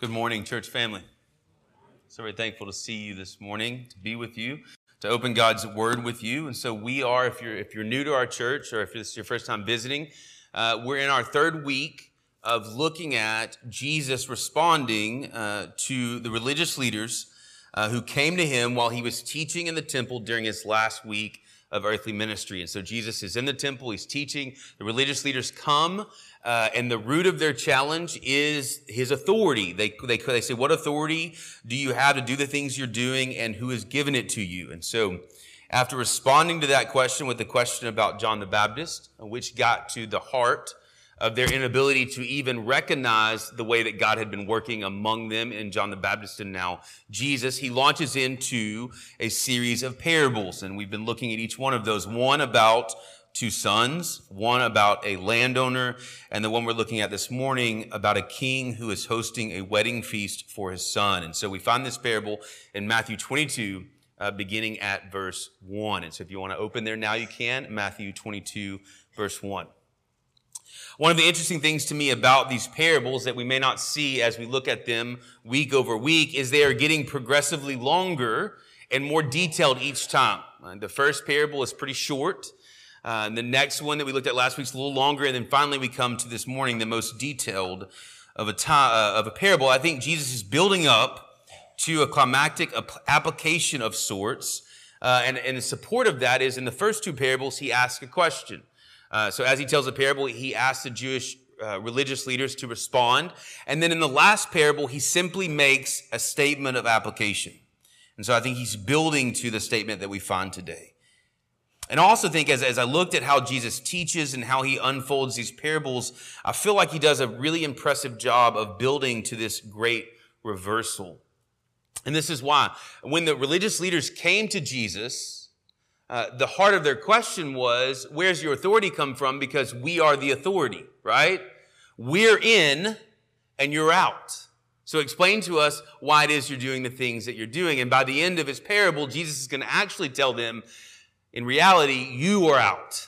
Good morning, church family. So very thankful to see you this morning, to be with you, to open God's word with you. And so we are, if you're if you're new to our church or if this is your first time visiting, uh, we're in our third week of looking at Jesus responding uh, to the religious leaders uh, who came to him while he was teaching in the temple during his last week of earthly ministry. And so Jesus is in the temple, he's teaching. The religious leaders come, uh, and the root of their challenge is his authority. They, they, they say, What authority do you have to do the things you're doing, and who has given it to you? And so, after responding to that question with the question about John the Baptist, which got to the heart of their inability to even recognize the way that God had been working among them in John the Baptist and now Jesus. He launches into a series of parables, and we've been looking at each one of those. One about two sons, one about a landowner, and the one we're looking at this morning about a king who is hosting a wedding feast for his son. And so we find this parable in Matthew 22, uh, beginning at verse 1. And so if you want to open there now, you can. Matthew 22, verse 1. One of the interesting things to me about these parables that we may not see as we look at them week over week is they are getting progressively longer and more detailed each time. Uh, the first parable is pretty short. Uh, the next one that we looked at last week's a little longer. And then finally we come to this morning, the most detailed of a, time, uh, of a parable. I think Jesus is building up to a climactic application of sorts. Uh, and, and in support of that is in the first two parables, he asks a question. Uh, so as he tells a parable, he asks the Jewish uh, religious leaders to respond. And then in the last parable, he simply makes a statement of application. And so I think he's building to the statement that we find today. And I also think as, as I looked at how Jesus teaches and how he unfolds these parables, I feel like he does a really impressive job of building to this great reversal. And this is why. When the religious leaders came to Jesus, uh, the heart of their question was, where's your authority come from? Because we are the authority, right? We're in and you're out. So explain to us why it is you're doing the things that you're doing. And by the end of his parable, Jesus is going to actually tell them, in reality, you are out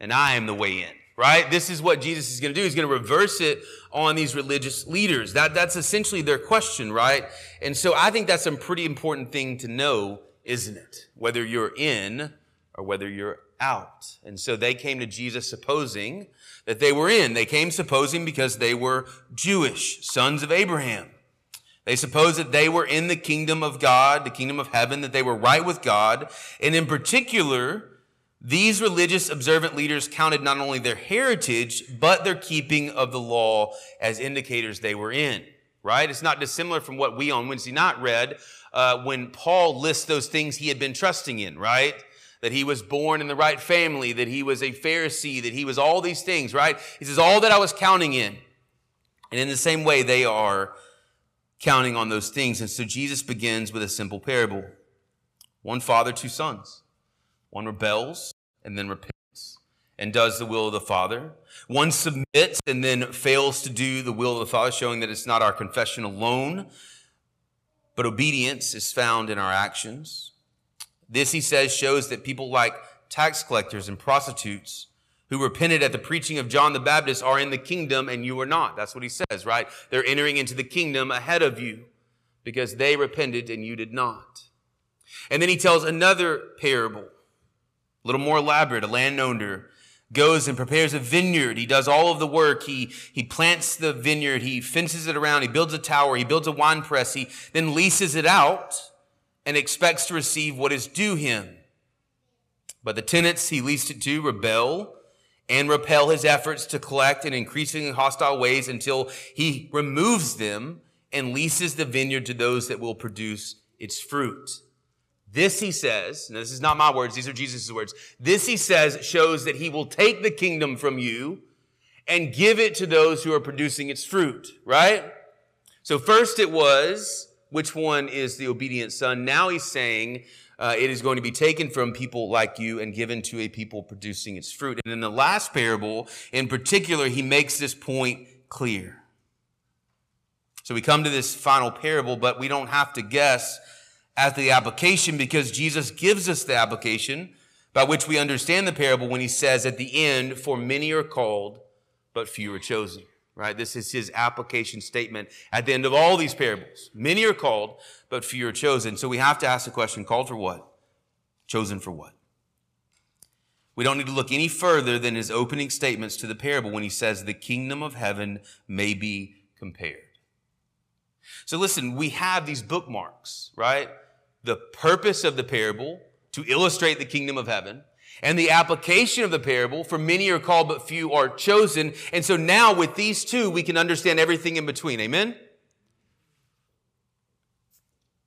and I am the way in, right? This is what Jesus is going to do. He's going to reverse it on these religious leaders. That, that's essentially their question, right? And so I think that's a pretty important thing to know isn't it? Whether you're in or whether you're out. And so they came to Jesus supposing that they were in. They came supposing because they were Jewish, sons of Abraham. They supposed that they were in the kingdom of God, the kingdom of heaven, that they were right with God. And in particular, these religious observant leaders counted not only their heritage, but their keeping of the law as indicators they were in, right? It's not dissimilar from what we on Wednesday night read uh, when Paul lists those things he had been trusting in, right? That he was born in the right family, that he was a Pharisee, that he was all these things, right? He says, all that I was counting in. And in the same way, they are counting on those things. And so Jesus begins with a simple parable one father, two sons. One rebels and then repents and does the will of the Father. One submits and then fails to do the will of the Father, showing that it's not our confession alone but obedience is found in our actions. This, he says, shows that people like tax collectors and prostitutes who repented at the preaching of John the Baptist are in the kingdom and you are not. That's what he says, right? They're entering into the kingdom ahead of you because they repented and you did not. And then he tells another parable, a little more elaborate. A landowner goes and prepares a vineyard. He does all of the work. He, he plants the vineyard. He fences it around. He builds a tower. He builds a wine press. He then leases it out and expects to receive what is due him. But the tenants he leased it to rebel and repel his efforts to collect in increasingly hostile ways until he removes them and leases the vineyard to those that will produce its fruit. This, he says, and this is not my words, these are Jesus' words. This, he says, shows that he will take the kingdom from you and give it to those who are producing its fruit, right? So first it was, which one is the obedient son? Now he's saying, uh, it is going to be taken from people like you and given to a people producing its fruit. And in the last parable, in particular, he makes this point clear. So we come to this final parable, but we don't have to guess at the application because Jesus gives us the application by which we understand the parable when he says at the end, For many are called, but few are chosen. right? This is his application statement at the end of all these parables. Many are called, but few are chosen. So we have to ask the question, called for what? Chosen for what? We don't need to look any further than his opening statements to the parable when he says the kingdom of heaven may be compared. So listen, we have these bookmarks, right? The purpose of the parable to illustrate the kingdom of heaven and the application of the parable for many are called but few are chosen. And so now with these two, we can understand everything in between. Amen?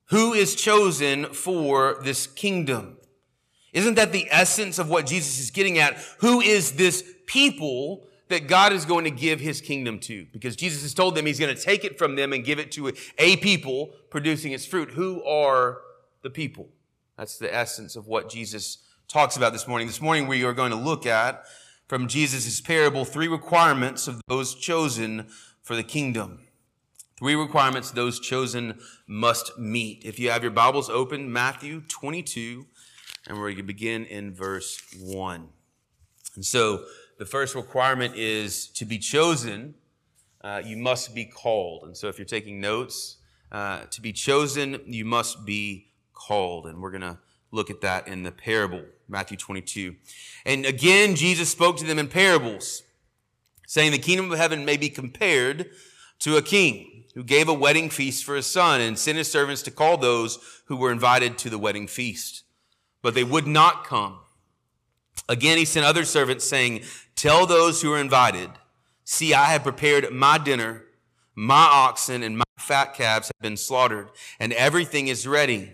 Who is chosen for this kingdom? Isn't that the essence of what Jesus is getting at? Who is this people that God is going to give his kingdom to? Because Jesus has told them he's going to take it from them and give it to a people producing its fruit. Who are the people? That's the essence of what Jesus talks about this morning. This morning we are going to look at from Jesus' parable three requirements of those chosen for the kingdom. Three requirements those chosen must meet. If you have your Bibles open, Matthew 22, and we're going to begin in verse 1. And so the first requirement is to be chosen, uh, you must be called. And so if you're taking notes, uh, to be chosen, you must be called. And we're going to look at that in the parable, Matthew 22. And again, Jesus spoke to them in parables, saying, The kingdom of heaven may be compared to a king who gave a wedding feast for his son and sent his servants to call those who were invited to the wedding feast. But they would not come. Again, he sent other servants saying, Tell those who are invited, see, I have prepared my dinner. My oxen and my fat calves have been slaughtered, and everything is ready.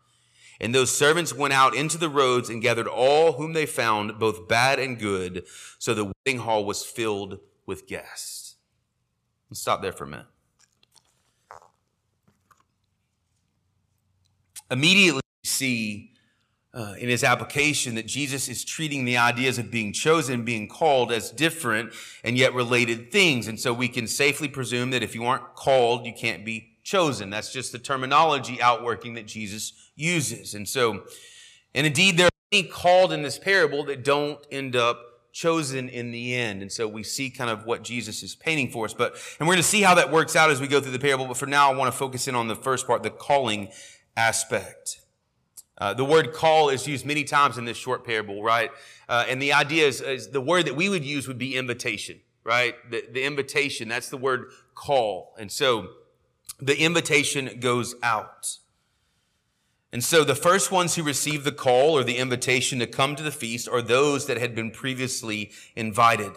And those servants went out into the roads and gathered all whom they found, both bad and good. So the wedding hall was filled with guests. Let's stop there for a minute. Immediately, we see uh, in his application that Jesus is treating the ideas of being chosen, being called as different and yet related things. And so we can safely presume that if you aren't called, you can't be chosen. That's just the terminology outworking that Jesus uses. And so, and indeed, there are many called in this parable that don't end up chosen in the end. And so we see kind of what Jesus is painting for us. But, and we're going to see how that works out as we go through the parable. But for now, I want to focus in on the first part, the calling aspect. Uh, the word call is used many times in this short parable, right? Uh, and the idea is, is, the word that we would use would be invitation, right? The, the invitation, that's the word call. And so, the invitation goes out. And so the first ones who receive the call or the invitation to come to the feast are those that had been previously invited.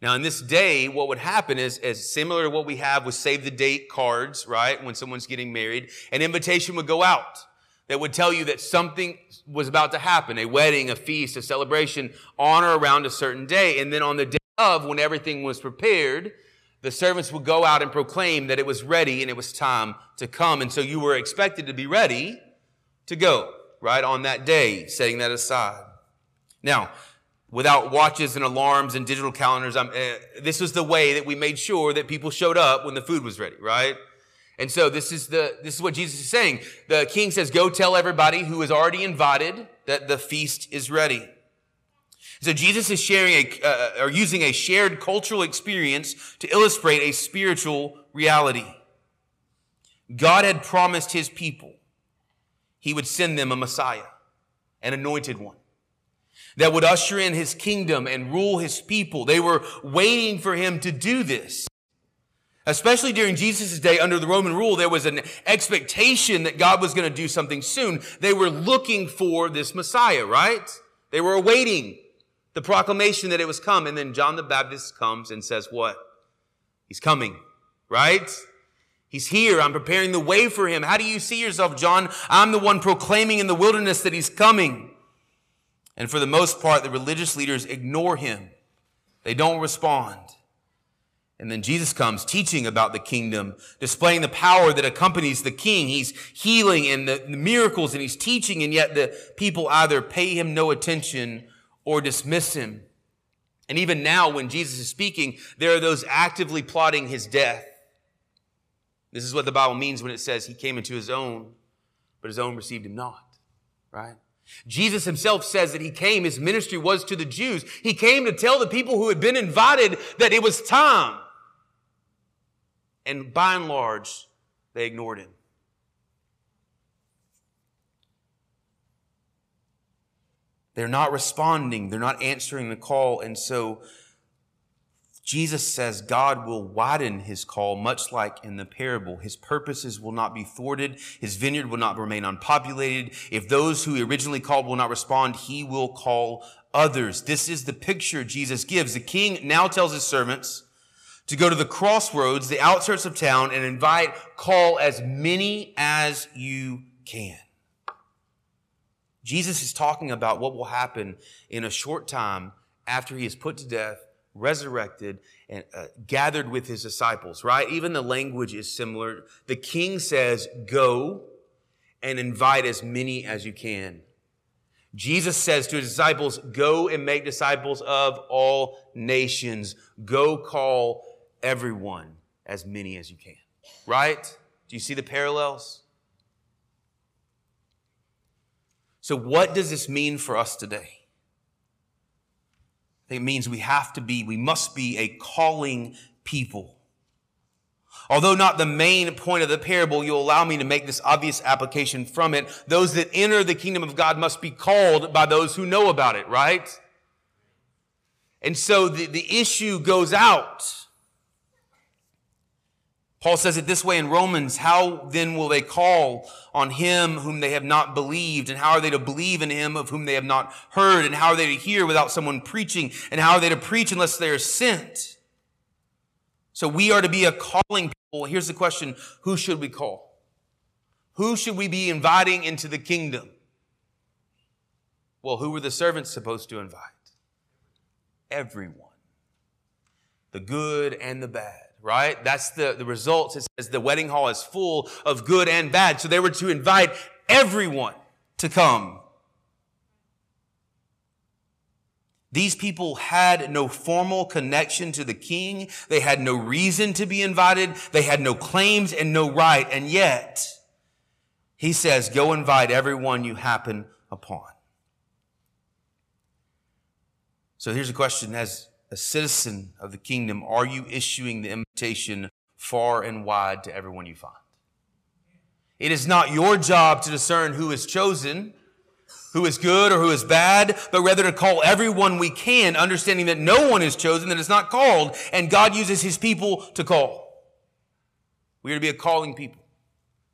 Now, in this day, what would happen is, is similar to what we have with save the date cards, right? When someone's getting married, an invitation would go out that would tell you that something was about to happen, a wedding, a feast, a celebration on or around a certain day. And then on the day of, when everything was prepared, the servants would go out and proclaim that it was ready and it was time to come. And so you were expected to be ready to go, right, on that day, setting that aside. Now, without watches and alarms and digital calendars, uh, this was the way that we made sure that people showed up when the food was ready, right? And so this is the, this is what Jesus is saying. The king says, go tell everybody who is already invited that the feast is ready. So Jesus is sharing a, uh, or using a shared cultural experience to illustrate a spiritual reality. God had promised his people he would send them a Messiah, an anointed one that would usher in his kingdom and rule his people. They were waiting for him to do this. Especially during Jesus' day under the Roman rule, there was an expectation that God was going to do something soon. They were looking for this Messiah, right? They were awaiting the proclamation that it was come. And then John the Baptist comes and says, What? He's coming, right? He's here. I'm preparing the way for him. How do you see yourself, John? I'm the one proclaiming in the wilderness that he's coming. And for the most part, the religious leaders ignore him. They don't respond. And then Jesus comes teaching about the kingdom, displaying the power that accompanies the king. He's healing and the, the, miracles and he's teaching, and yet the people either pay him no attention or dismiss him. And even now, when Jesus is speaking, there are those actively plotting his death. This is what the Bible means when it says he came into his own, but his own received him not, right? Jesus himself says that he came, his ministry was to the Jews. He came to tell the people who had been invited that it was time. And by and large, they ignored him. They're not responding. They're not answering the call. And so Jesus says God will widen his call, much like in the parable. His purposes will not be thwarted. His vineyard will not remain unpopulated. If those who he originally called will not respond, he will call others. This is the picture Jesus gives. The king now tells his servants to go to the crossroads, the outskirts of town, and invite, call as many as you can. Jesus is talking about what will happen in a short time after he is put to death resurrected and uh, gathered with his disciples, right? Even the language is similar. The king says, go and invite as many as you can. Jesus says to his disciples, go and make disciples of all nations. Go call everyone as many as you can, right? Do you see the parallels? So what does this mean for us today? It means we have to be, we must be a calling people. Although not the main point of the parable, you'll allow me to make this obvious application from it. Those that enter the kingdom of God must be called by those who know about it, right? And so the, the issue goes out. Paul says it this way in Romans, how then will they call on him whom they have not believed? And how are they to believe in him of whom they have not heard? And how are they to hear without someone preaching? And how are they to preach unless they are sent? So we are to be a calling people. Here's the question. Who should we call? Who should we be inviting into the kingdom? Well, who were the servants supposed to invite? Everyone. The good and the bad right? That's the, the results. It says the wedding hall is full of good and bad. So they were to invite everyone to come. These people had no formal connection to the king. They had no reason to be invited. They had no claims and no right. And yet, he says, go invite everyone you happen upon. So here's a question. Has a citizen of the kingdom, are you issuing the invitation far and wide to everyone you find? It is not your job to discern who is chosen, who is good or who is bad, but rather to call everyone we can, understanding that no one is chosen that is not called, and God uses his people to call. We are to be a calling people.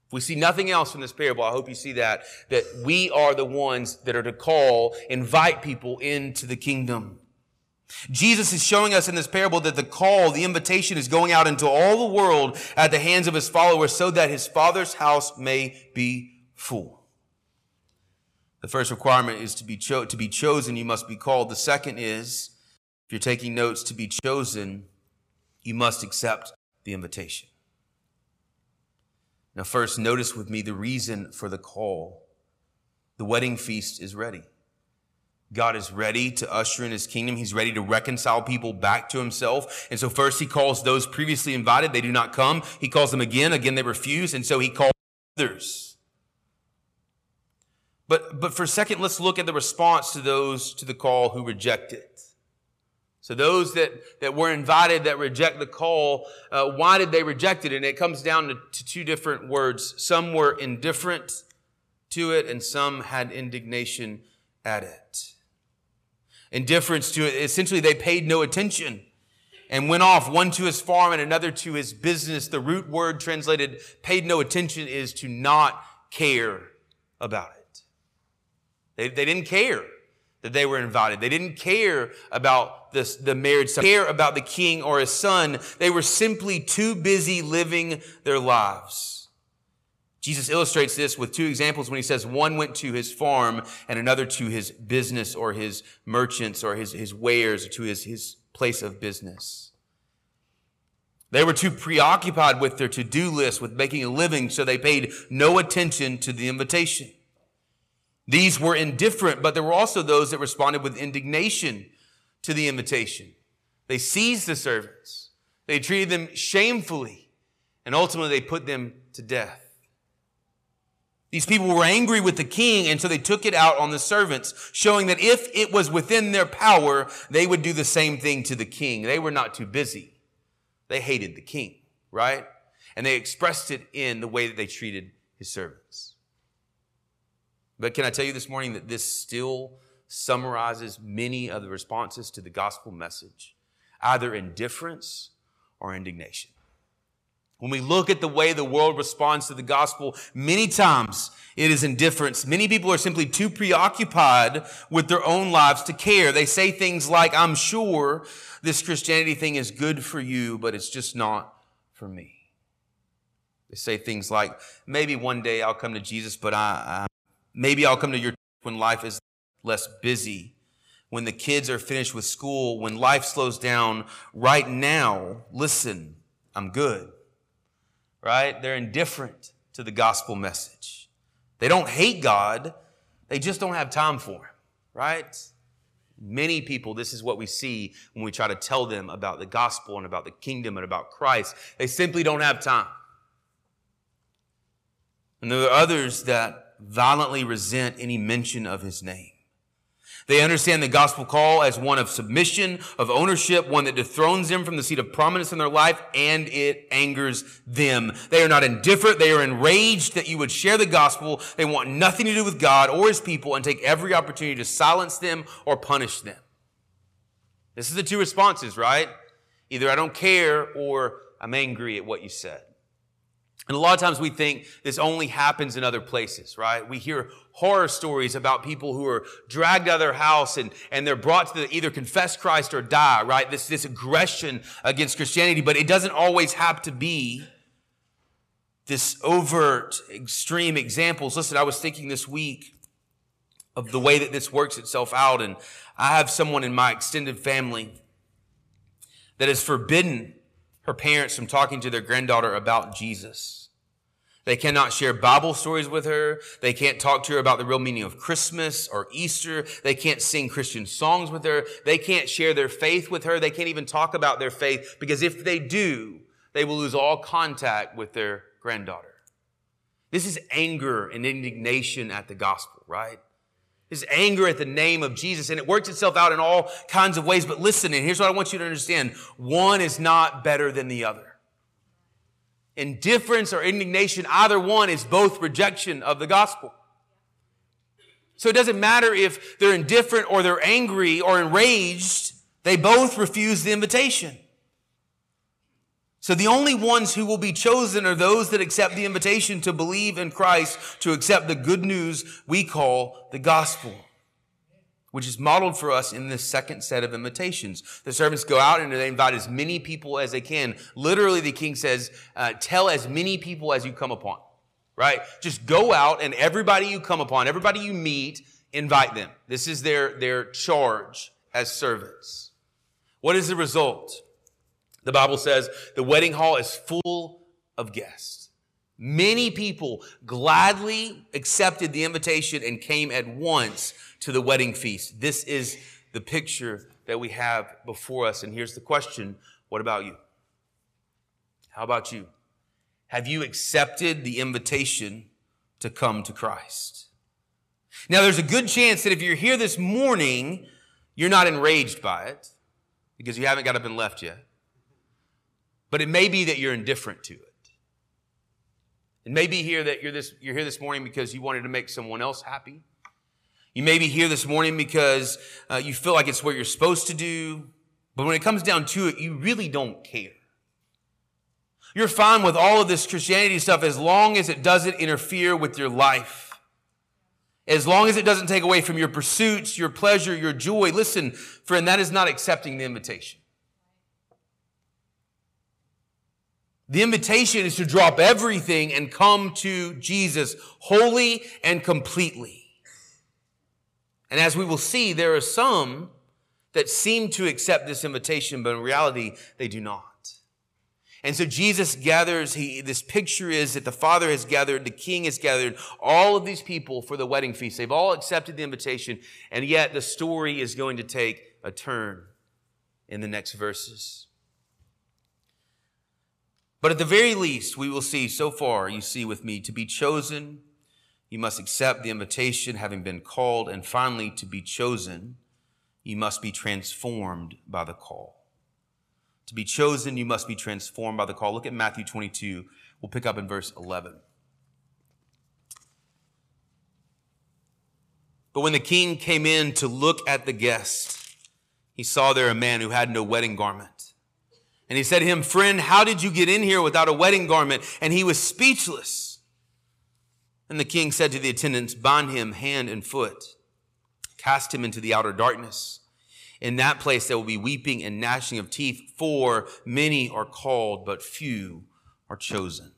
If we see nothing else from this parable, I hope you see that, that we are the ones that are to call, invite people into the kingdom. Jesus is showing us in this parable that the call, the invitation is going out into all the world at the hands of his followers so that his father's house may be full. The first requirement is to be, cho- to be chosen, you must be called. The second is, if you're taking notes, to be chosen, you must accept the invitation. Now, first, notice with me the reason for the call. The wedding feast is ready. God is ready to usher in his kingdom. He's ready to reconcile people back to himself. And so first he calls those previously invited. They do not come. He calls them again. Again, they refuse. And so he calls others. But, but for a second, let's look at the response to those to the call who reject it. So those that, that were invited that reject the call, uh, why did they reject it? And it comes down to, to two different words. Some were indifferent to it and some had indignation at it indifference to it. Essentially, they paid no attention and went off, one to his farm and another to his business. The root word translated paid no attention is to not care about it. They, they didn't care that they were invited. They didn't care about this, the marriage, care about the king or his son. They were simply too busy living their lives. Jesus illustrates this with two examples when he says one went to his farm and another to his business or his merchants or his, his wares or to his, his place of business. They were too preoccupied with their to-do list, with making a living, so they paid no attention to the invitation. These were indifferent, but there were also those that responded with indignation to the invitation. They seized the servants. They treated them shamefully, and ultimately they put them to death. These people were angry with the king, and so they took it out on the servants, showing that if it was within their power, they would do the same thing to the king. They were not too busy. They hated the king, right? And they expressed it in the way that they treated his servants. But can I tell you this morning that this still summarizes many of the responses to the gospel message, either indifference or indignation. When we look at the way the world responds to the gospel, many times it is indifference. Many people are simply too preoccupied with their own lives to care. They say things like, I'm sure this Christianity thing is good for you, but it's just not for me. They say things like, maybe one day I'll come to Jesus, but I, I maybe I'll come to your when life is less busy, when the kids are finished with school, when life slows down. Right now, listen, I'm good right? They're indifferent to the gospel message. They don't hate God, they just don't have time for Him, right? Many people, this is what we see when we try to tell them about the gospel and about the kingdom and about Christ. They simply don't have time. And there are others that violently resent any mention of his name. They understand the gospel call as one of submission, of ownership, one that dethrones them from the seat of prominence in their life, and it angers them. They are not indifferent. They are enraged that you would share the gospel. They want nothing to do with God or his people and take every opportunity to silence them or punish them. This is the two responses, right? Either I don't care or I'm angry at what you said. And a lot of times we think this only happens in other places, right? We hear horror stories about people who are dragged out of their house and, and they're brought to the, either confess Christ or die, right? This, this aggression against Christianity, but it doesn't always have to be this overt, extreme examples. Listen, I was thinking this week of the way that this works itself out, and I have someone in my extended family that is forbidden her parents from talking to their granddaughter about Jesus. They cannot share Bible stories with her. They can't talk to her about the real meaning of Christmas or Easter. They can't sing Christian songs with her. They can't share their faith with her. They can't even talk about their faith because if they do, they will lose all contact with their granddaughter. This is anger and indignation at the gospel, right? His anger at the name of Jesus, and it works itself out in all kinds of ways. But listen, and here's what I want you to understand one is not better than the other. Indifference or indignation, either one is both rejection of the gospel. So it doesn't matter if they're indifferent or they're angry or enraged, they both refuse the invitation. So the only ones who will be chosen are those that accept the invitation to believe in Christ, to accept the good news we call the gospel, which is modeled for us in this second set of invitations. The servants go out and they invite as many people as they can. Literally, the king says, uh, tell as many people as you come upon, right? Just go out and everybody you come upon, everybody you meet, invite them. This is their, their charge as servants. What is the result? The Bible says the wedding hall is full of guests. Many people gladly accepted the invitation and came at once to the wedding feast. This is the picture that we have before us. And here's the question What about you? How about you? Have you accepted the invitation to come to Christ? Now, there's a good chance that if you're here this morning, you're not enraged by it because you haven't got up and left yet. But it may be that you're indifferent to it. It may be here that you're, this, you're here this morning because you wanted to make someone else happy. You may be here this morning because uh, you feel like it's what you're supposed to do. But when it comes down to it, you really don't care. You're fine with all of this Christianity stuff as long as it doesn't interfere with your life. As long as it doesn't take away from your pursuits, your pleasure, your joy. Listen, friend, that is not accepting the invitation. The invitation is to drop everything and come to Jesus wholly and completely. And as we will see, there are some that seem to accept this invitation, but in reality, they do not. And so Jesus gathers, he, this picture is that the Father has gathered, the King has gathered all of these people for the wedding feast. They've all accepted the invitation, and yet the story is going to take a turn in the next verses. But at the very least, we will see so far, you see with me, to be chosen, you must accept the invitation, having been called, and finally, to be chosen, you must be transformed by the call. To be chosen, you must be transformed by the call. Look at Matthew 22. We'll pick up in verse 11. But when the king came in to look at the guest, he saw there a man who had no wedding garment. And he said to him, Friend, how did you get in here without a wedding garment? And he was speechless. And the king said to the attendants, Bind him hand and foot, cast him into the outer darkness. In that place there will be weeping and gnashing of teeth, for many are called, but few are chosen.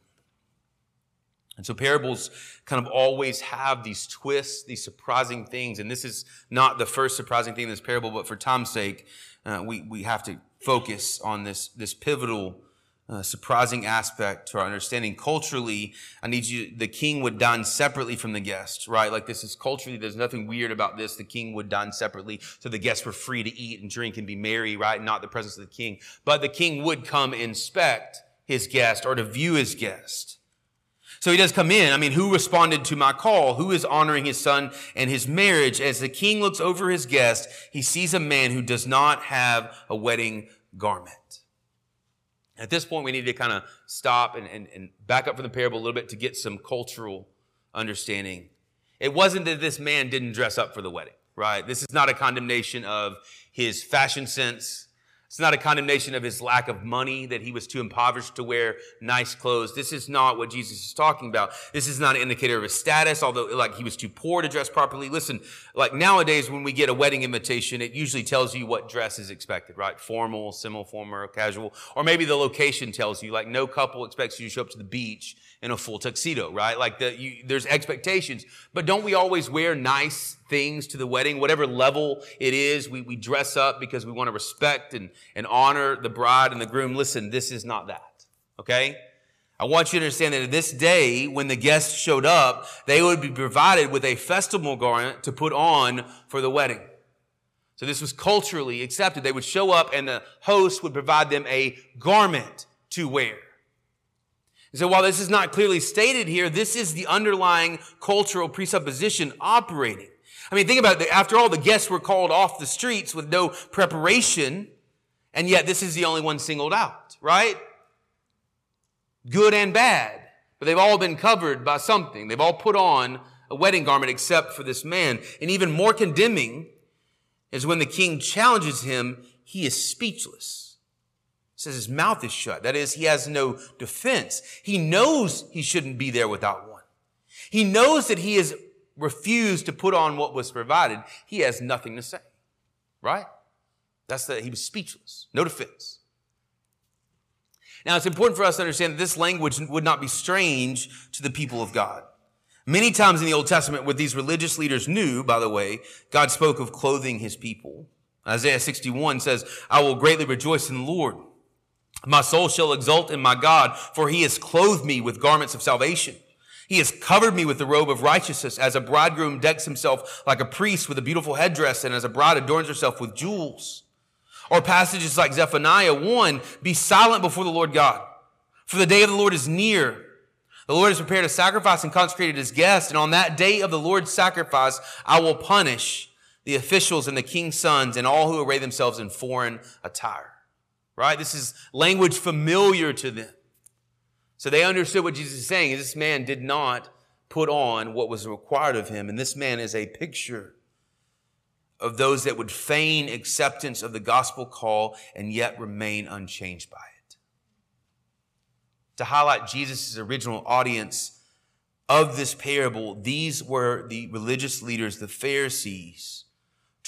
And so parables kind of always have these twists, these surprising things. And this is not the first surprising thing in this parable, but for time's sake, uh, we, we have to focus on this, this pivotal uh, surprising aspect to our understanding. Culturally, I need you, the king would dine separately from the guests, right? Like this is culturally, there's nothing weird about this. The king would dine separately. So the guests were free to eat and drink and be merry, right? Not the presence of the king. But the king would come inspect his guest or to view his guest. So he does come in. I mean, who responded to my call? Who is honoring his son and his marriage? As the king looks over his guest, he sees a man who does not have a wedding garment. At this point, we need to kind of stop and, and, and back up from the parable a little bit to get some cultural understanding. It wasn't that this man didn't dress up for the wedding, right? This is not a condemnation of his fashion sense it's not a condemnation of his lack of money, that he was too impoverished to wear nice clothes. This is not what Jesus is talking about. This is not an indicator of his status, although like he was too poor to dress properly. Listen, like nowadays when we get a wedding invitation, it usually tells you what dress is expected, right? Formal, semi-formal, casual. Or maybe the location tells you, like no couple expects you to show up to the beach in a full tuxedo, right? Like the, you, there's expectations, but don't we always wear nice things to the wedding, whatever level it is? We, we dress up because we want to respect and, and honor the bride and the groom. Listen, this is not that, okay? I want you to understand that at this day, when the guests showed up, they would be provided with a festival garment to put on for the wedding. So this was culturally accepted. They would show up and the host would provide them a garment to wear. So while this is not clearly stated here, this is the underlying cultural presupposition operating. I mean, think about it. After all, the guests were called off the streets with no preparation, and yet this is the only one singled out, right? Good and bad. But they've all been covered by something. They've all put on a wedding garment except for this man. And even more condemning is when the king challenges him, he is speechless says his mouth is shut. That is, he has no defense. He knows he shouldn't be there without one. He knows that he has refused to put on what was provided. He has nothing to say. Right? That's that he was speechless. No defense. Now, it's important for us to understand that this language would not be strange to the people of God. Many times in the Old Testament, what these religious leaders knew, by the way, God spoke of clothing his people. Isaiah 61 says, I will greatly rejoice in the Lord. My soul shall exult in my God, for he has clothed me with garments of salvation. He has covered me with the robe of righteousness, as a bridegroom decks himself like a priest with a beautiful headdress, and as a bride adorns herself with jewels. Or passages like Zephaniah 1, be silent before the Lord God, for the day of the Lord is near. The Lord has prepared a sacrifice and consecrated his guest, and on that day of the Lord's sacrifice, I will punish the officials and the king's sons and all who array themselves in foreign attire right? This is language familiar to them. So they understood what Jesus is saying. This man did not put on what was required of him. And this man is a picture of those that would feign acceptance of the gospel call and yet remain unchanged by it. To highlight Jesus' original audience of this parable, these were the religious leaders, the Pharisees,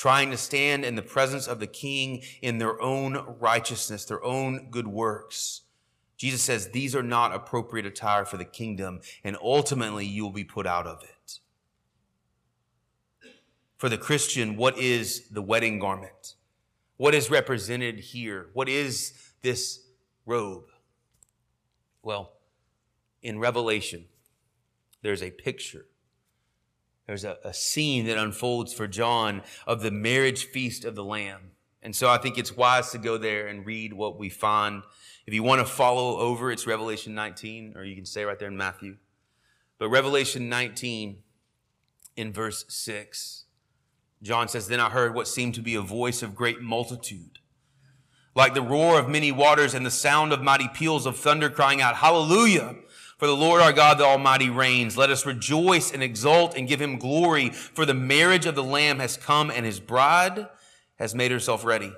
trying to stand in the presence of the king in their own righteousness, their own good works. Jesus says these are not appropriate attire for the kingdom, and ultimately you will be put out of it. For the Christian, what is the wedding garment? What is represented here? What is this robe? Well, in Revelation, there's a picture. There's a, a, scene that unfolds for John of the marriage feast of the Lamb. And so I think it's wise to go there and read what we find. If you want to follow over, it's Revelation 19, or you can stay right there in Matthew. But Revelation 19 in verse 6, John says, Then I heard what seemed to be a voice of great multitude, like the roar of many waters and the sound of mighty peals of thunder crying out, Hallelujah! For the Lord our God, the Almighty reigns. Let us rejoice and exult and give him glory, for the marriage of the Lamb has come and his bride has made herself ready.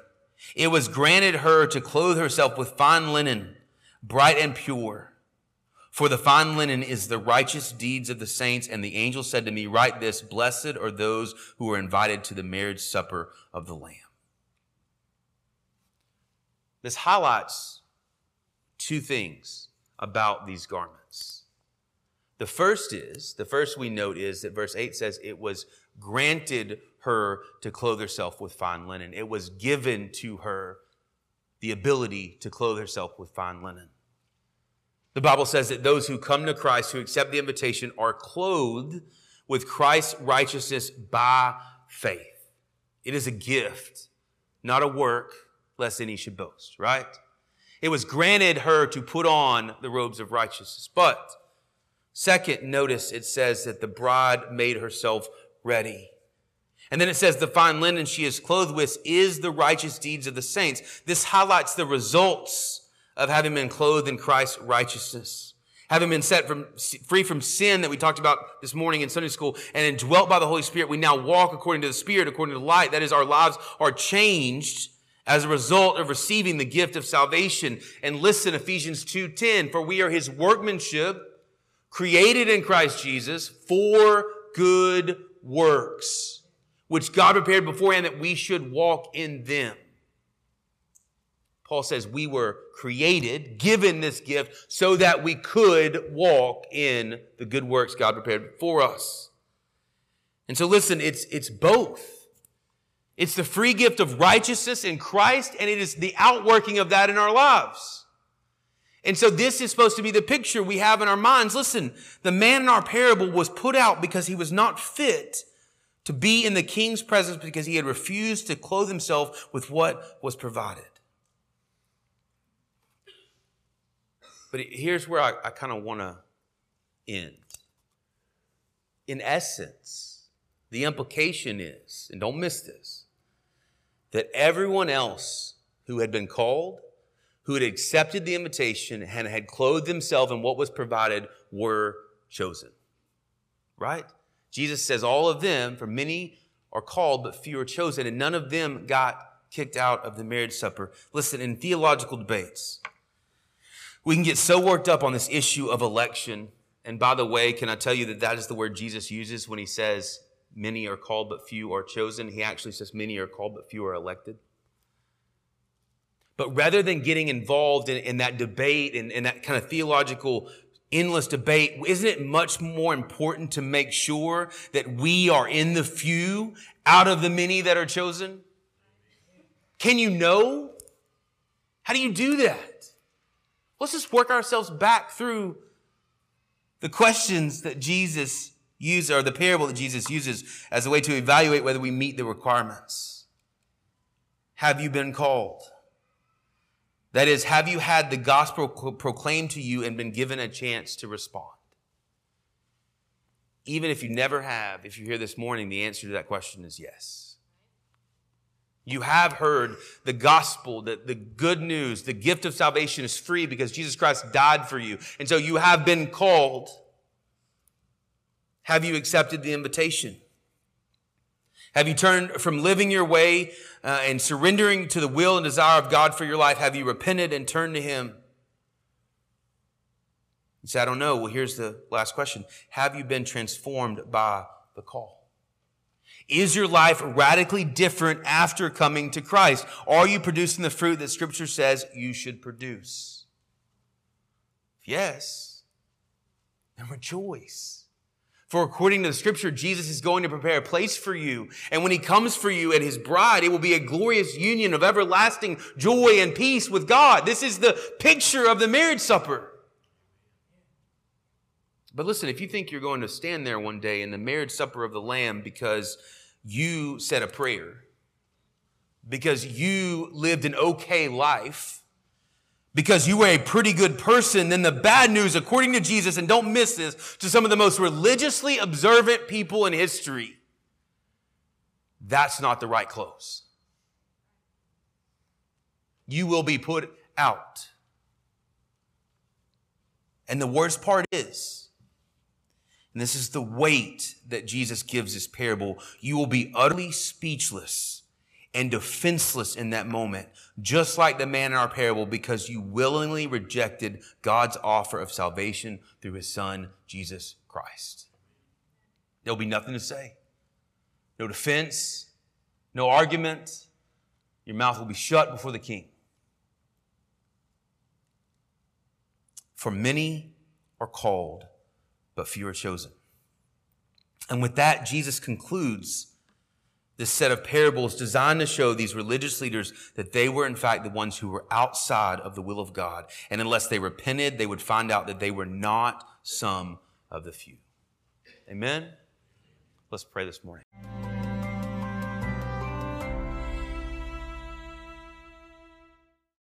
It was granted her to clothe herself with fine linen, bright and pure. For the fine linen is the righteous deeds of the saints. And the angel said to me, Write this, blessed are those who are invited to the marriage supper of the Lamb. This highlights two things about these garments. The first is, the first we note is that verse 8 says it was granted her to clothe herself with fine linen. It was given to her the ability to clothe herself with fine linen. The Bible says that those who come to Christ, who accept the invitation, are clothed with Christ's righteousness by faith. It is a gift, not a work, lest any should boast, right? It was granted her to put on the robes of righteousness. But second, notice it says that the bride made herself ready. And then it says the fine linen she is clothed with is the righteous deeds of the saints. This highlights the results of having been clothed in Christ's righteousness. Having been set from, free from sin that we talked about this morning in Sunday school and indwelt by the Holy Spirit, we now walk according to the Spirit, according to the light. That is, our lives are changed as a result of receiving the gift of salvation. And listen, Ephesians 2.10, for we are his workmanship, created in Christ Jesus for good works, which God prepared beforehand that we should walk in them. Paul says we were created, given this gift, so that we could walk in the good works God prepared for us. And so listen, it's, it's both. It's the free gift of righteousness in Christ, and it is the outworking of that in our lives. And so this is supposed to be the picture we have in our minds. Listen, the man in our parable was put out because he was not fit to be in the king's presence because he had refused to clothe himself with what was provided. But here's where I, I kind of want to end. In essence, the implication is, and don't miss this, that everyone else who had been called, who had accepted the invitation and had clothed themselves in what was provided were chosen. Right? Jesus says all of them, for many are called, but few are chosen, and none of them got kicked out of the marriage supper. Listen, in theological debates, we can get so worked up on this issue of election. And by the way, can I tell you that that is the word Jesus uses when he says many are called, but few are chosen. He actually says many are called, but few are elected. But rather than getting involved in, in that debate and, in that kind of theological endless debate, isn't it much more important to make sure that we are in the few out of the many that are chosen? Can you know? How do you do that? Let's just work ourselves back through the questions that Jesus uses, or the parable that Jesus uses as a way to evaluate whether we meet the requirements. Have you been called? That is, have you had the gospel proclaimed to you and been given a chance to respond? Even if you never have, if you're here this morning, the answer to that question is yes. You have heard the gospel, that the good news, the gift of salvation is free because Jesus Christ died for you. And so you have been called. Have you accepted the invitation? Have you turned from living your way uh, and surrendering to the will and desire of God for your life? Have you repented and turned to Him? You say, I don't know. Well, here's the last question Have you been transformed by the call? Is your life radically different after coming to Christ? Are you producing the fruit that Scripture says you should produce? Yes, then rejoice. For according to the scripture, Jesus is going to prepare a place for you. And when he comes for you and his bride, it will be a glorious union of everlasting joy and peace with God. This is the picture of the marriage supper. But listen, if you think you're going to stand there one day in the marriage supper of the Lamb because you said a prayer, because you lived an okay life, because you were a pretty good person, then the bad news, according to Jesus, and don't miss this, to some of the most religiously observant people in history, that's not the right clothes. You will be put out. And the worst part is, and this is the weight that Jesus gives this parable, you will be utterly speechless and defenseless in that moment, just like the man in our parable, because you willingly rejected God's offer of salvation through his son, Jesus Christ. There'll be nothing to say. No defense, no argument. Your mouth will be shut before the king. For many are called, but few are chosen. And with that, Jesus concludes this set of parables designed to show these religious leaders that they were, in fact, the ones who were outside of the will of God. And unless they repented, they would find out that they were not some of the few. Amen? Let's pray this morning.